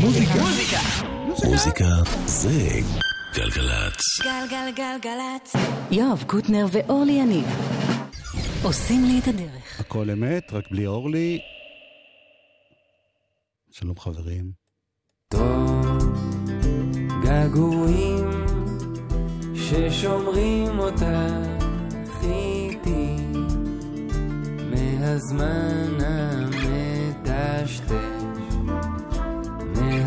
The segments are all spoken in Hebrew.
מוזיקה. מוזיקה זה גלגלצ. גלגלגלגלצ. יואב קוטנר ואורלי יניב עושים לי את הדרך. הכל אמת, רק בלי אורלי. שלום חברים. טוב, געגועים ששומרים אותך איתי מהזמן המדשדש,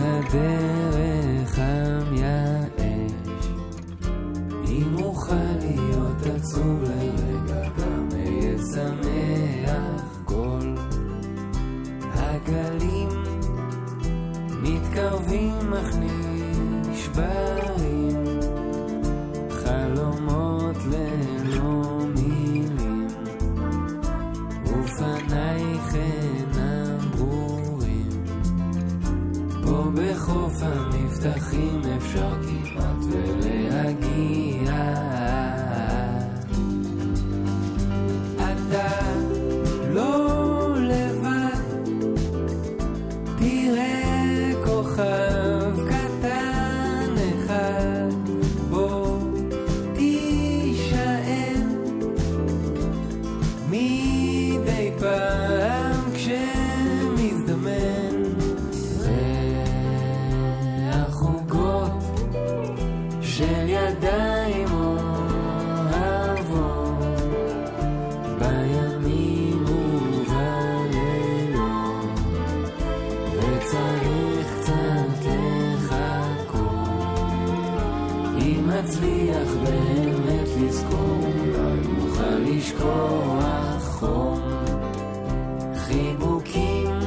מהדרך המייאש. אם אוכל להיות עצוב לרגע, גם אהיה שמח גול. הגלים מתקרבים אך נשברים, חלומות ללא מילים, ופנייך פה בחוף המבטחים אפשר כמעט ולהגיע. אצליח באמת לזכור, אולי אוכל לשכוח חום. חיבוקים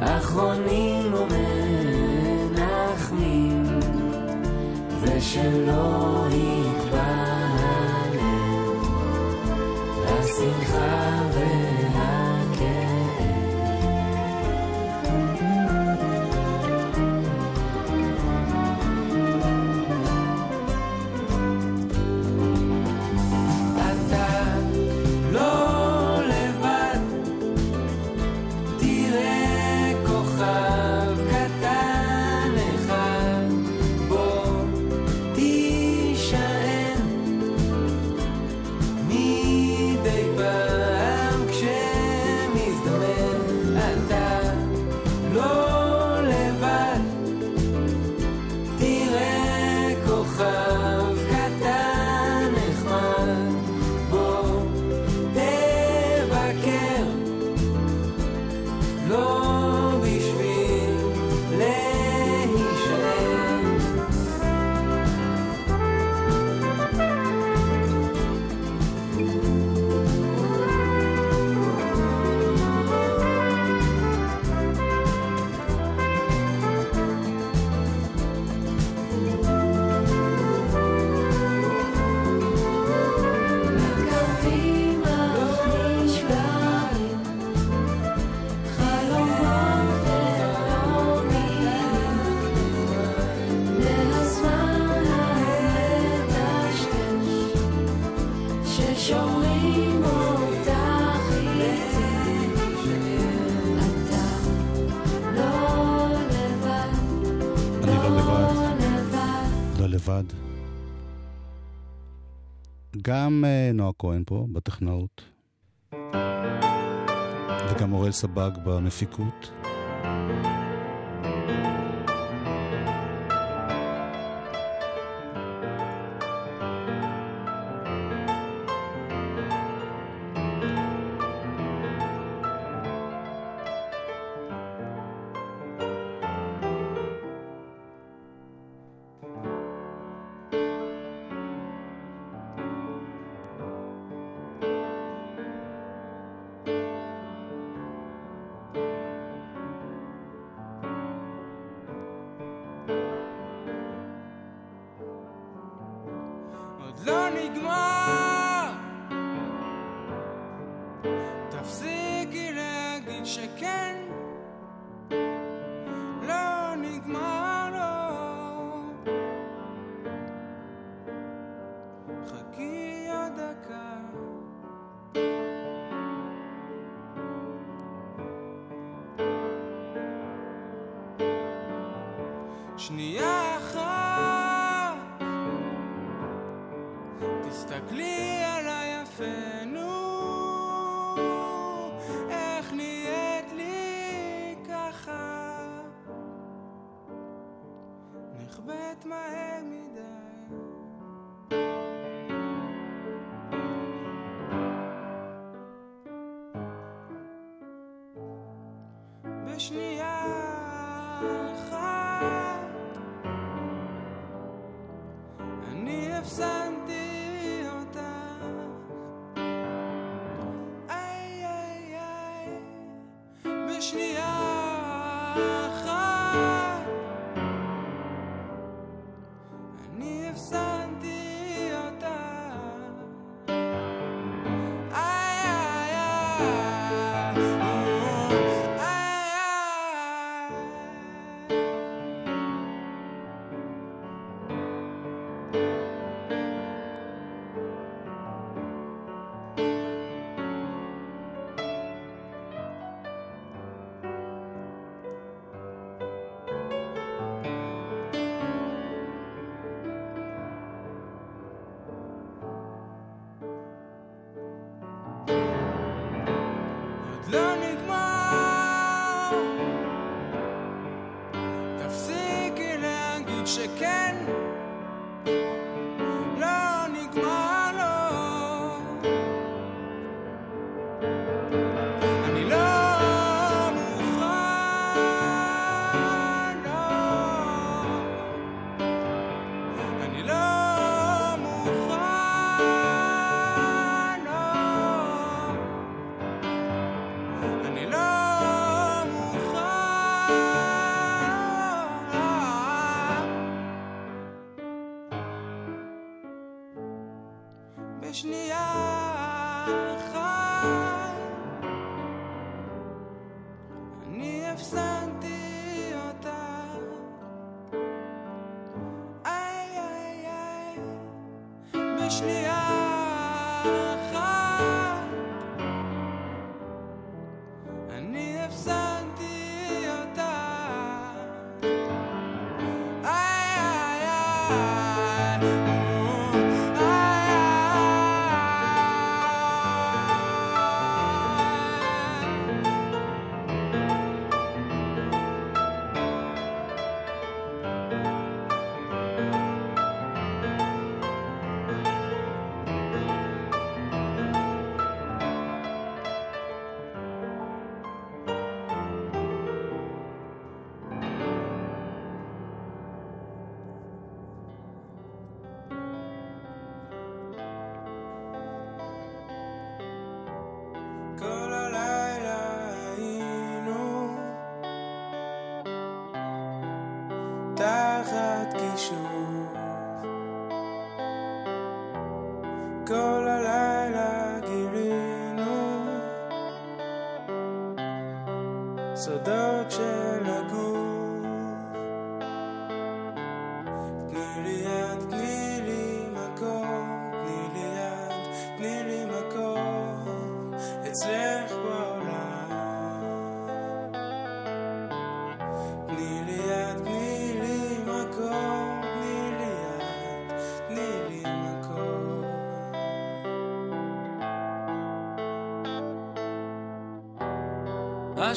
אחרונים ומנחמים, ושלא לבד. גם אה, נועה כהן פה, בטכנאות. וגם אוראל סבג במפיקות.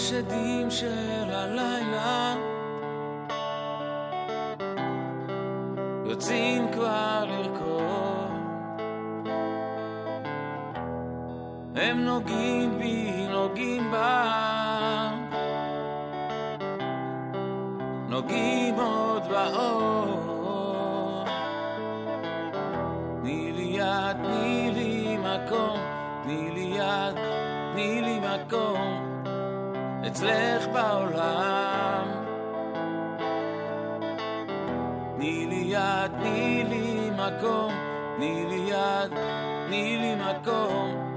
השדים של הלילה אצלך בעולם. תני לי יד, תני לי מקום, תני לי יד, תני לי מקום,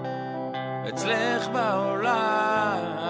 אצלך בעולם.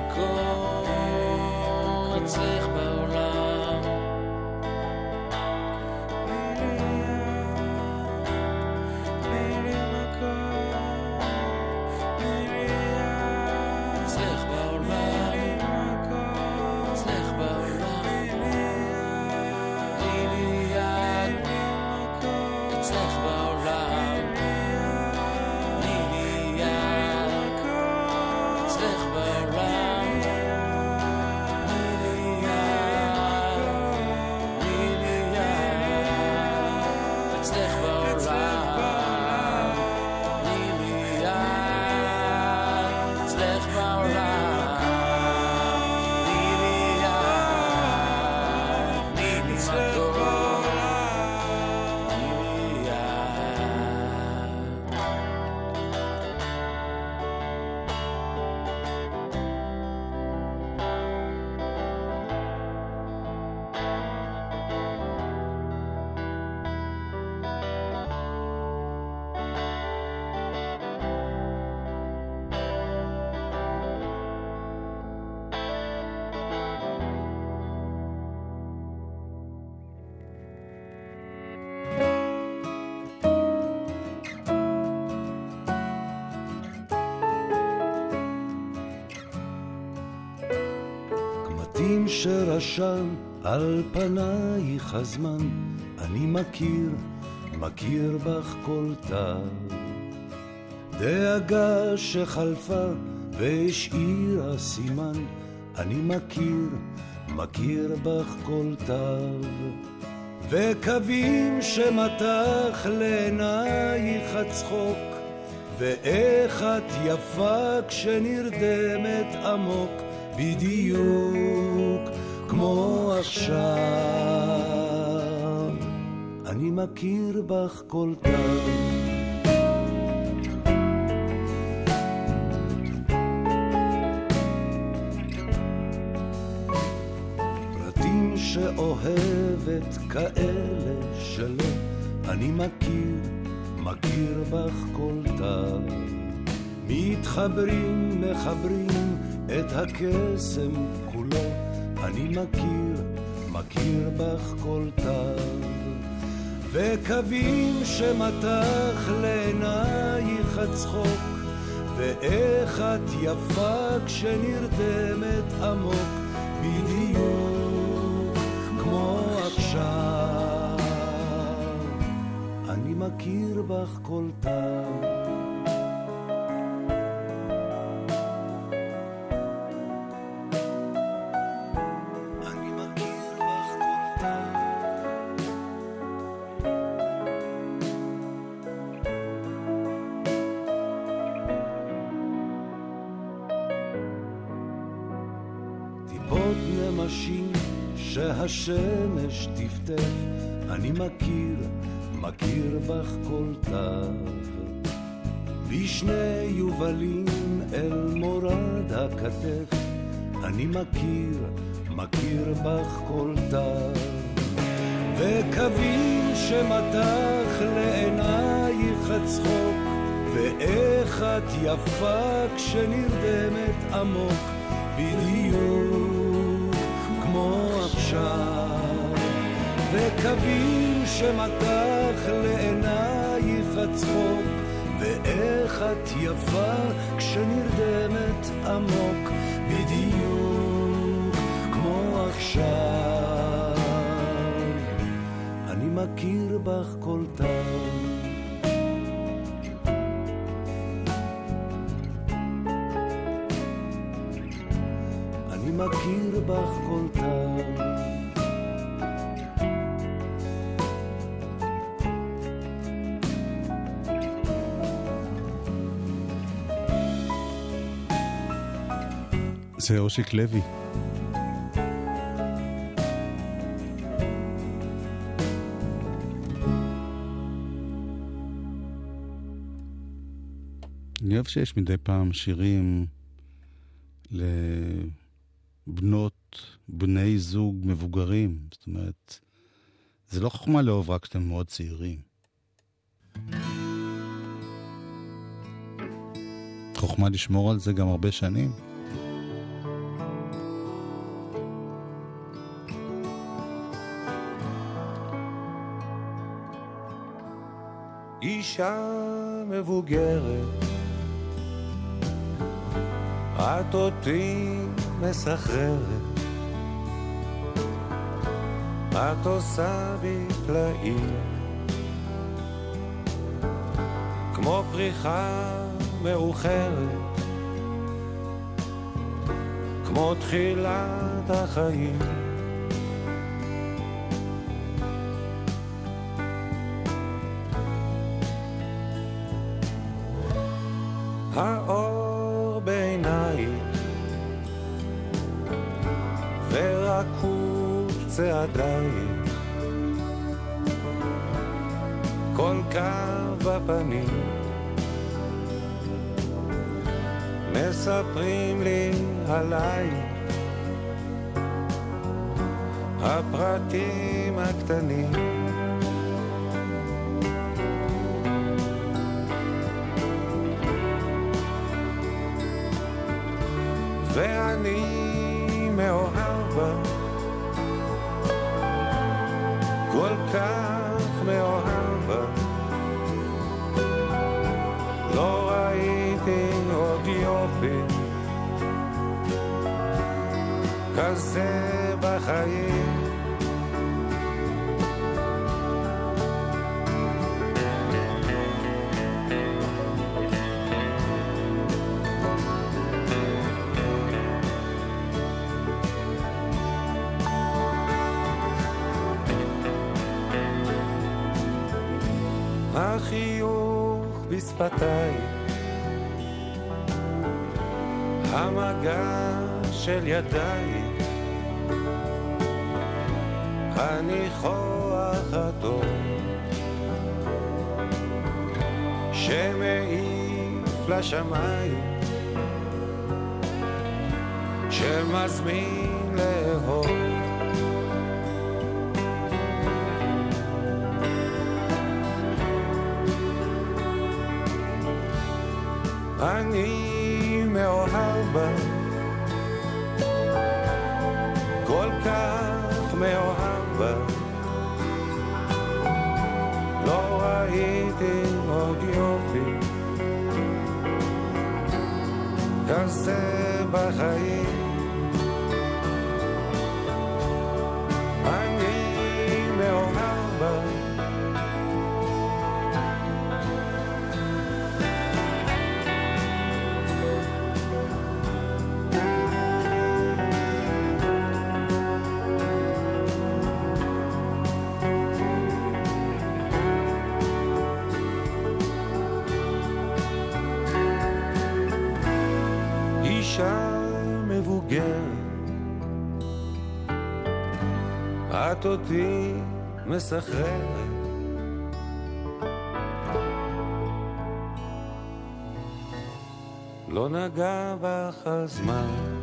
מקום אצלך בעולם. שרשם על פנייך הזמן, אני מכיר, מכיר בך כל תו. דאגה שחלפה והשאירה סימן, אני מכיר, מכיר בך כל תו. וקווים שמתח לעינייך הצחוק, ואיך את יפה כשנרדמת עמוק, בדיוק כמו עכשיו. אני מכיר בך כל. פרטים שאוהבת כאלה שלא, אני מכיר, מכיר בך כל תו. מתחברים, מחברים את הקסם כולו, אני מכיר, מכיר בך כל תו. וקווים שמתח לעינייך הצחוק, ואיך את יפה כשנרדמת עמוק, בדיוק כמו עכשיו. אני מכיר בך כל תו. שהשמש טפטף, אני מכיר, מכיר בך כל תו. בשני יובלים אל מורד הכתף, אני מכיר, מכיר בך כל תו. וקווים שמתח לעינייך הצחוק, ואיך את יפה כשנרדמת עמוק, בדיוק עכשיו. וקווים שמתח לעינייך הצחוק, ואיך את יפה כשנרדמת עמוק, בדיוק כמו עכשיו. אני מכיר בך כל תו. מכיר בך כל זה אושיק לוי. אני אוהב שיש מדי פעם שירים לבנות, בני זוג מבוגרים. זאת אומרת, זה לא חוכמה לאהוב רק כשאתם מאוד צעירים. חוכמה לשמור על זה גם הרבה שנים. אישה מבוגרת, את אותי מסחררת, את עושה בי פלאים, כמו פריחה מאוחרת, כמו תחילת החיים. צעדייך כל קו בפנים מספרים לי עלייך הפרטים הקטנים ידיי, הניחוח הטוב, שמעיף לשמיים, שמזמין לאהוב. אני מאוהב בה, כך מאוהב בה. לא ראיתי עוד יופי כזה בחיים. את אותי מסחררת. לא נגע בך הזמן.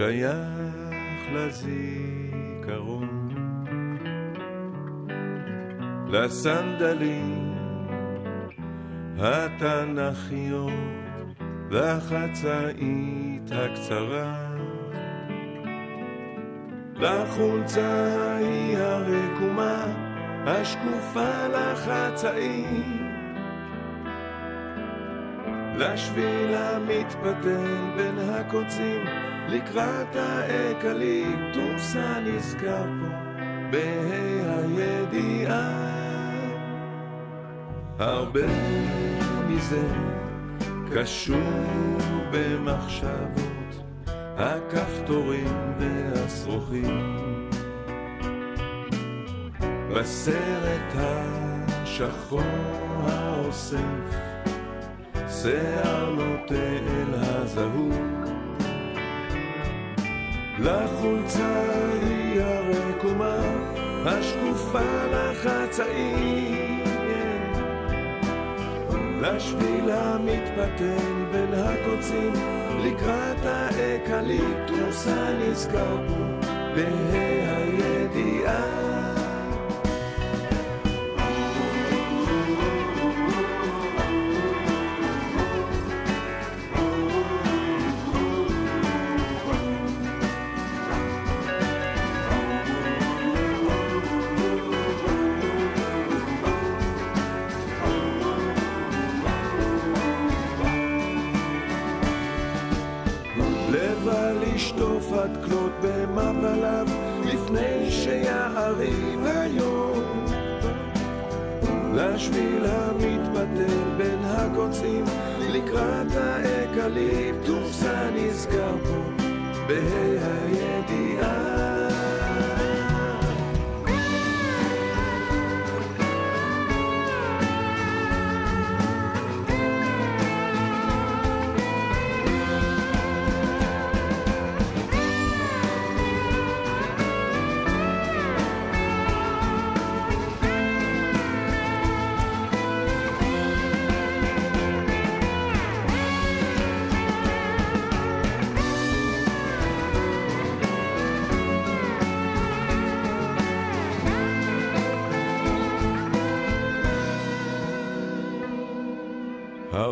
שייך לזיכרון, לסנדלים התנ"כיות והחצאית הקצרה, לחולצה ההיא הרקומה השקופה לחצאים. לשביל המתפתל בין הקוצים, לקראת האקליפטוס הנזכר פה, בה"א הידיעה. הרבה מזה קשור במחשבות, הכפתורים והשרוכים. בסרט השחור האוסף, שיער נוטה אל הזהות. לחולצה היא הרקומה, השקופה לחצאים. לשביל המתפתל בין הקוצים, לקראת האקליפטוס הנזכר פה, בה"א הידיעה.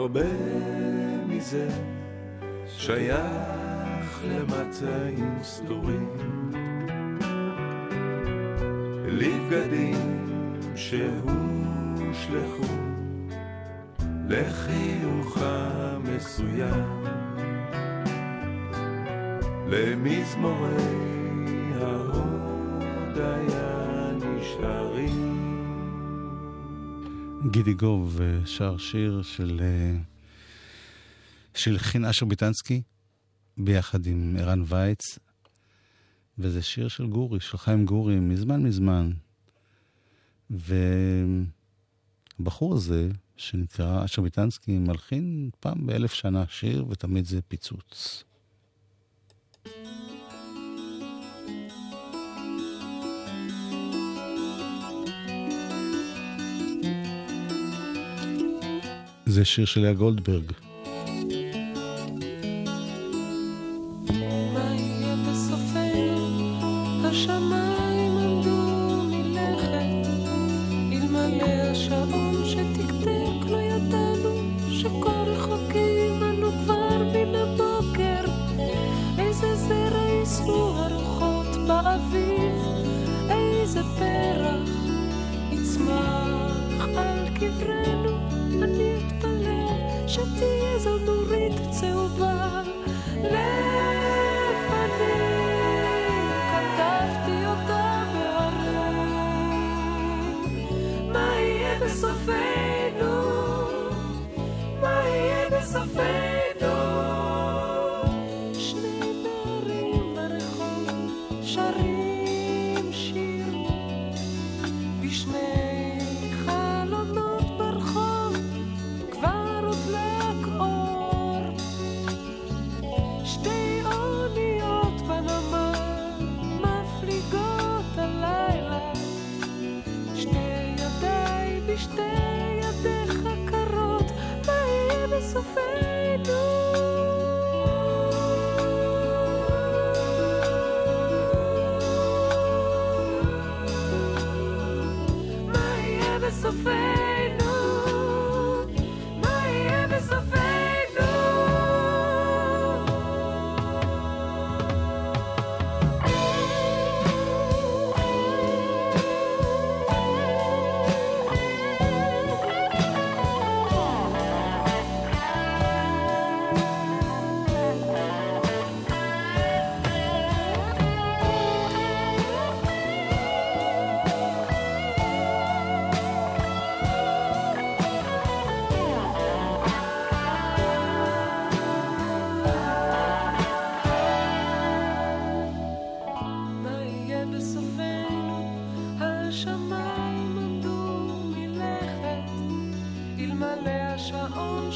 הרבה מזה שייך למצעים סדורים, לבגדים שהושלכו לחיוך המסוים, למזמורי ההודיה גידי גוב שר שיר של אה, שהלחין אשר ביטנסקי ביחד עם ערן וייץ, וזה שיר של גורי, של חיים גורי, מזמן מזמן. והבחור הזה, שנקרא אשר ביטנסקי, מלחין פעם באלף שנה שיר, ותמיד זה פיצוץ. זרע יישאו הרוחות באביב, איזה פרח יצמח על קברנו. אני אתפלל שתהיה זו נורית צהובה. לפנים כתבתי אותה בהרים. מה יהיה בסופנו? מה יהיה בסופנו?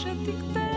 że ty chcesz.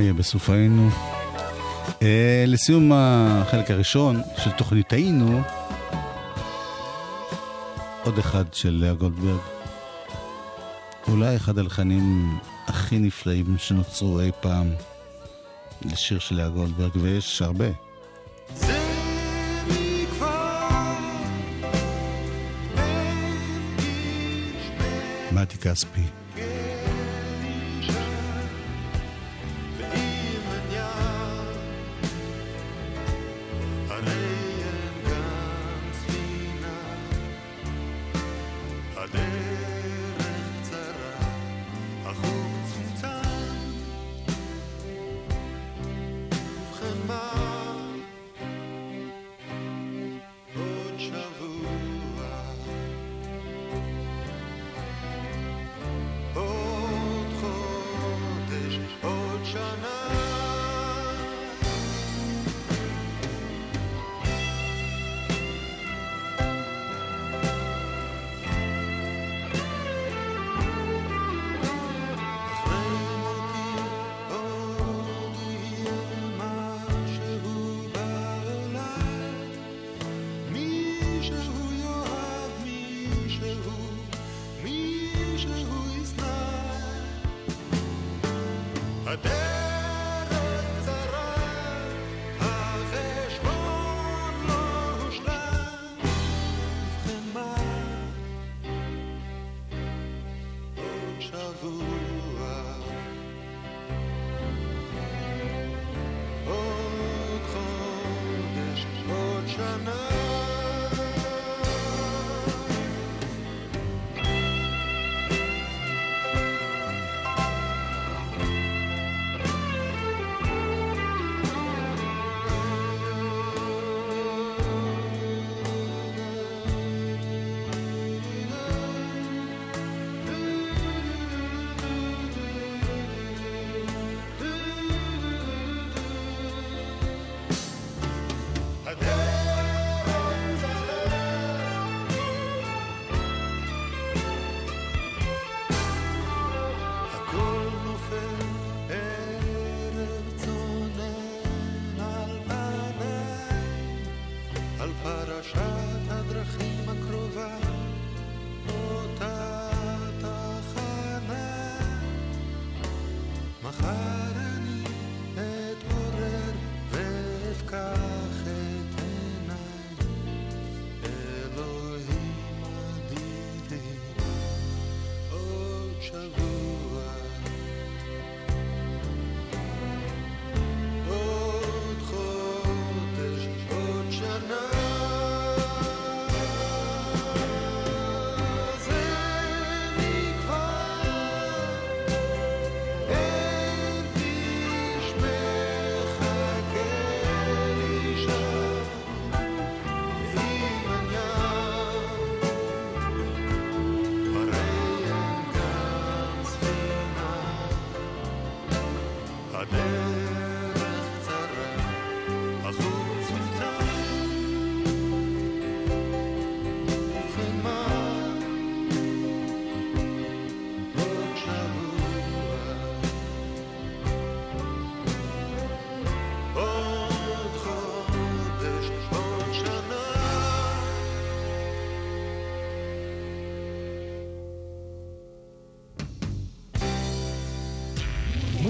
יהיה בסופנו. אה, לסיום החלק הראשון של תוכניתנו, עוד אחד של לאה גולדברג. אולי אחד הלחנים הכי נפלאים שנוצרו אי פעם לשיר של לאה גולדברג, ויש הרבה. מתי כספי.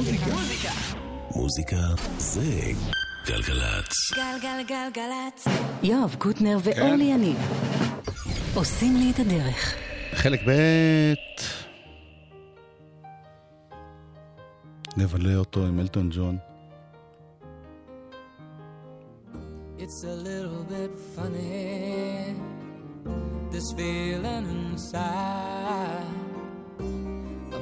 מוזיקה. מוזיקה זה גלגלצ. גלגלגלגלצ. יואב קוטנר ואורלי יניב עושים לי את הדרך. חלק ב' נבלה אותו עם אלטון ג'ון. It's a little bit funny, this feeling inside.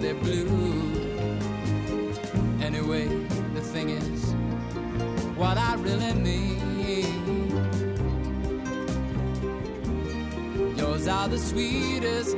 they're blue. Anyway, the thing is, what I really mean. Yours are the sweetest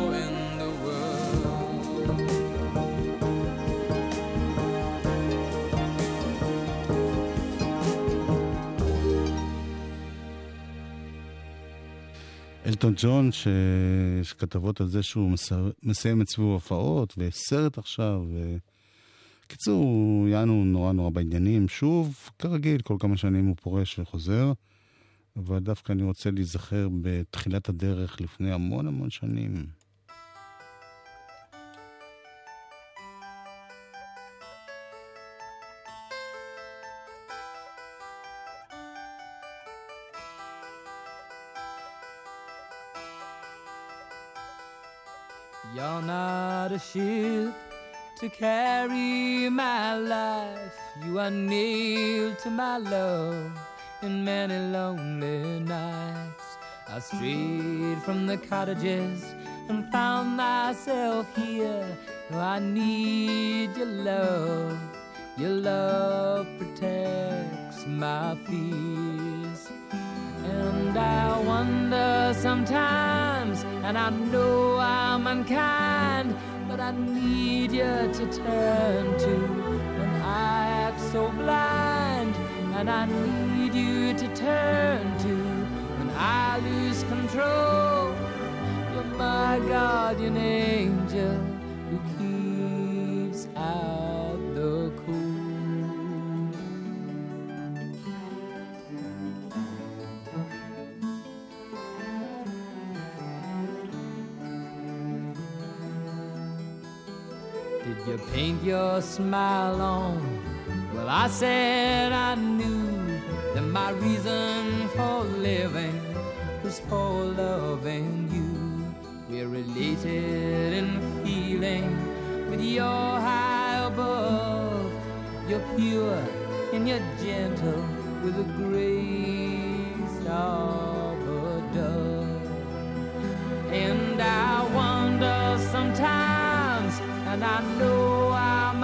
אלטון ג'ון, שיש כתבות על זה שהוא מסיים את סיבוב הופעות, ויש סרט עכשיו. ו... קיצור, יענו נורא נורא בעניינים. שוב, כרגיל, כל כמה שנים הוא פורש וחוזר. אבל דווקא אני רוצה להיזכר בתחילת הדרך לפני המון המון שנים. Not a ship to carry my life. You are nailed to my love in many lonely nights. I strayed from the cottages and found myself here. Oh, I need your love. Your love protects my fears. And I wonder sometimes, and I know I'm unkind, but I need you to turn to when I act so blind. And I need you to turn to when I lose control. You're my guardian angel paint your smile on? Well, I said I knew that my reason for living was for loving you. We're related in feeling, but you're high above. You're pure and you're gentle with the grace of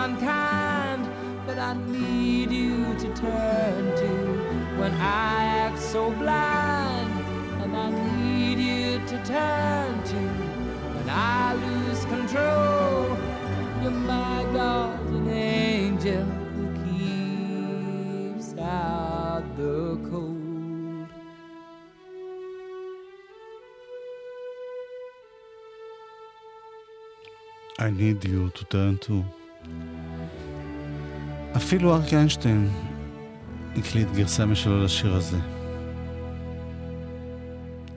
unkind, but I need you to turn to when I act so blind. And I need you to turn to when I lose control. You're my guardian angel who keeps out the cold. I need you to turn to. אפילו ארק איינשטיין הקליט גרסה משלו לשיר הזה.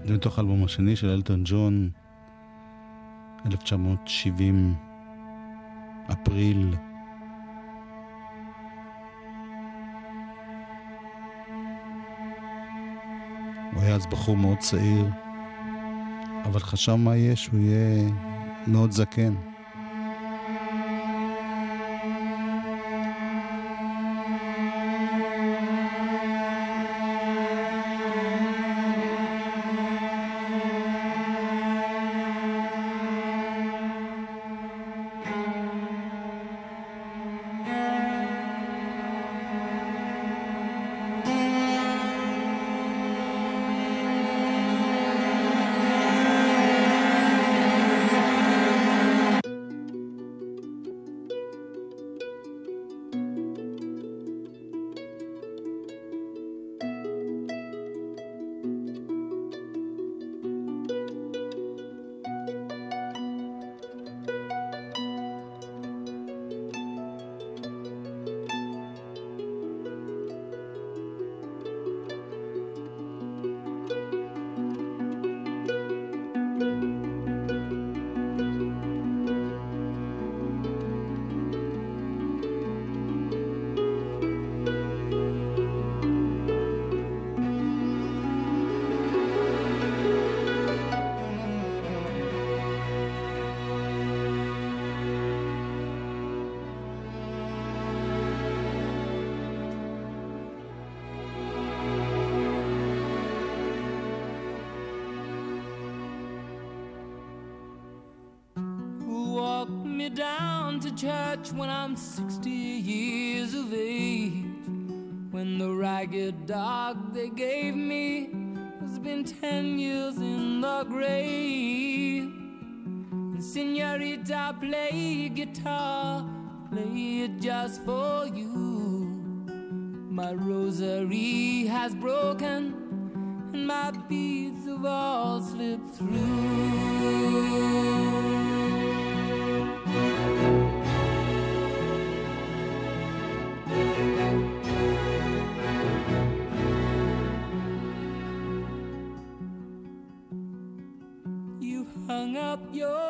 זה מתוך האלבום השני של אלטון ג'ון, 1970, אפריל. הוא היה אז בחור מאוד צעיר, אבל חשב מה יהיה שהוא יהיה מאוד זקן. Down to church when I'm 60 years of age. Your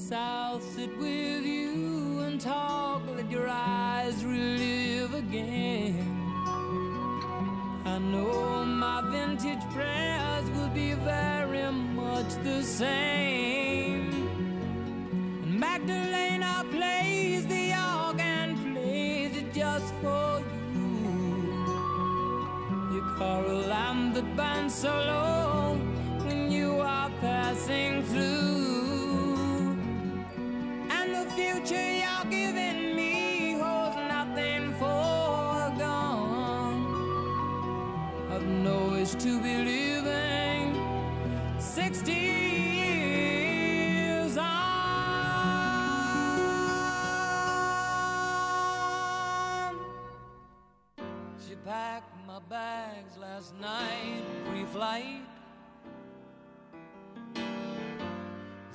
Yes, I'll sit with you and talk, let your eyes relive again. I know my vintage prayers will be very much the same. And Magdalena plays the organ, plays it just for you. Your Carol, and the band solo.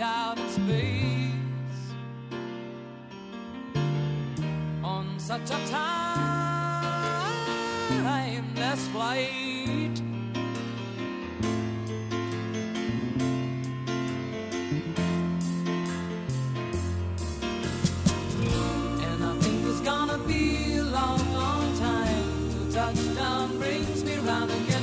out in space on such a timeless flight. And I think it's gonna be a long, long time touchdown brings me round again.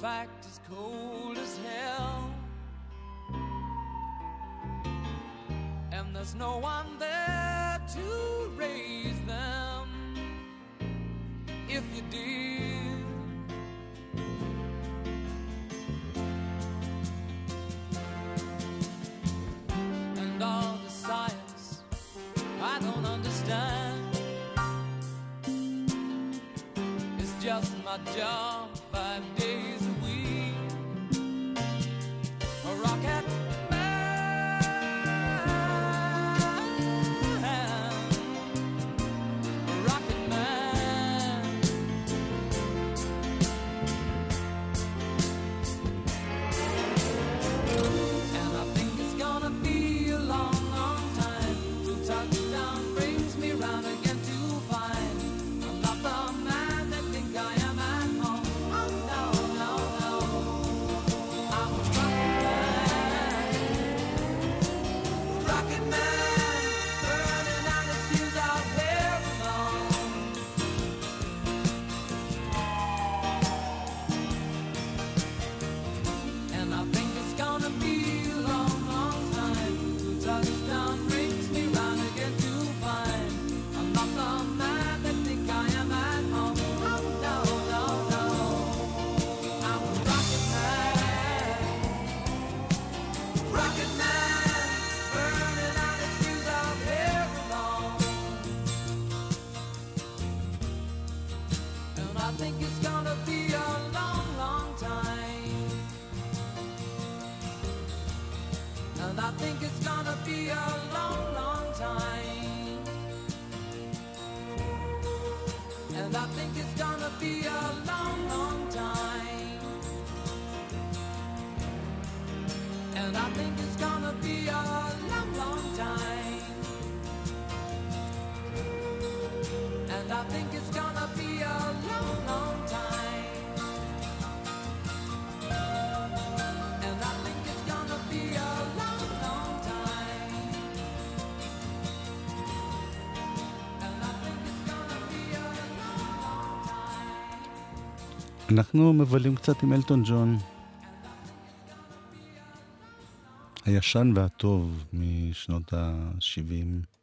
fact is cold as hell. And there's no one there to raise them if you did. And all the science I don't understand is just my job. אנחנו מבלים קצת עם אלטון ג'ון. הישן והטוב משנות ה-70.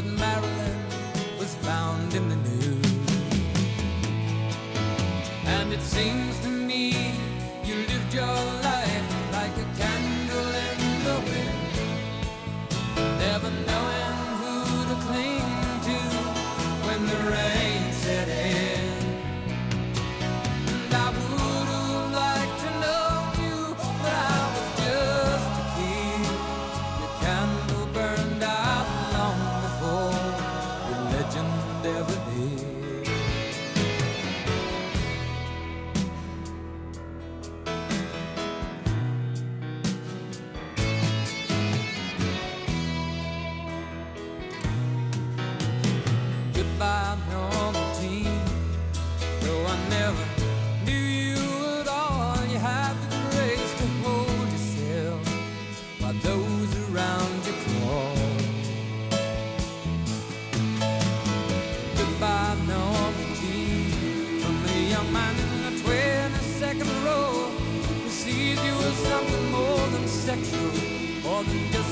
that Marilyn was found in the news, And it seems to me you lived your life.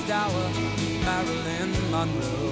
first Marilyn Monroe.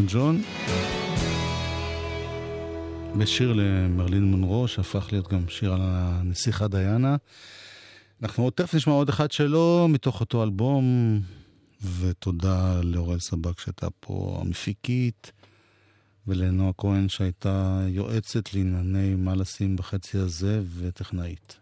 אלטון ג'ון. בשיר למרלין מונרו, שהפך להיות גם שיר על הנסיכה דיאנה. אנחנו עוד תכף נשמע עוד אחד שלו מתוך אותו אלבום, ותודה לאורל סבק שהייתה פה המפיקית, ולנועה כהן שהייתה יועצת לענייני מה לשים בחצי הזה וטכנאית.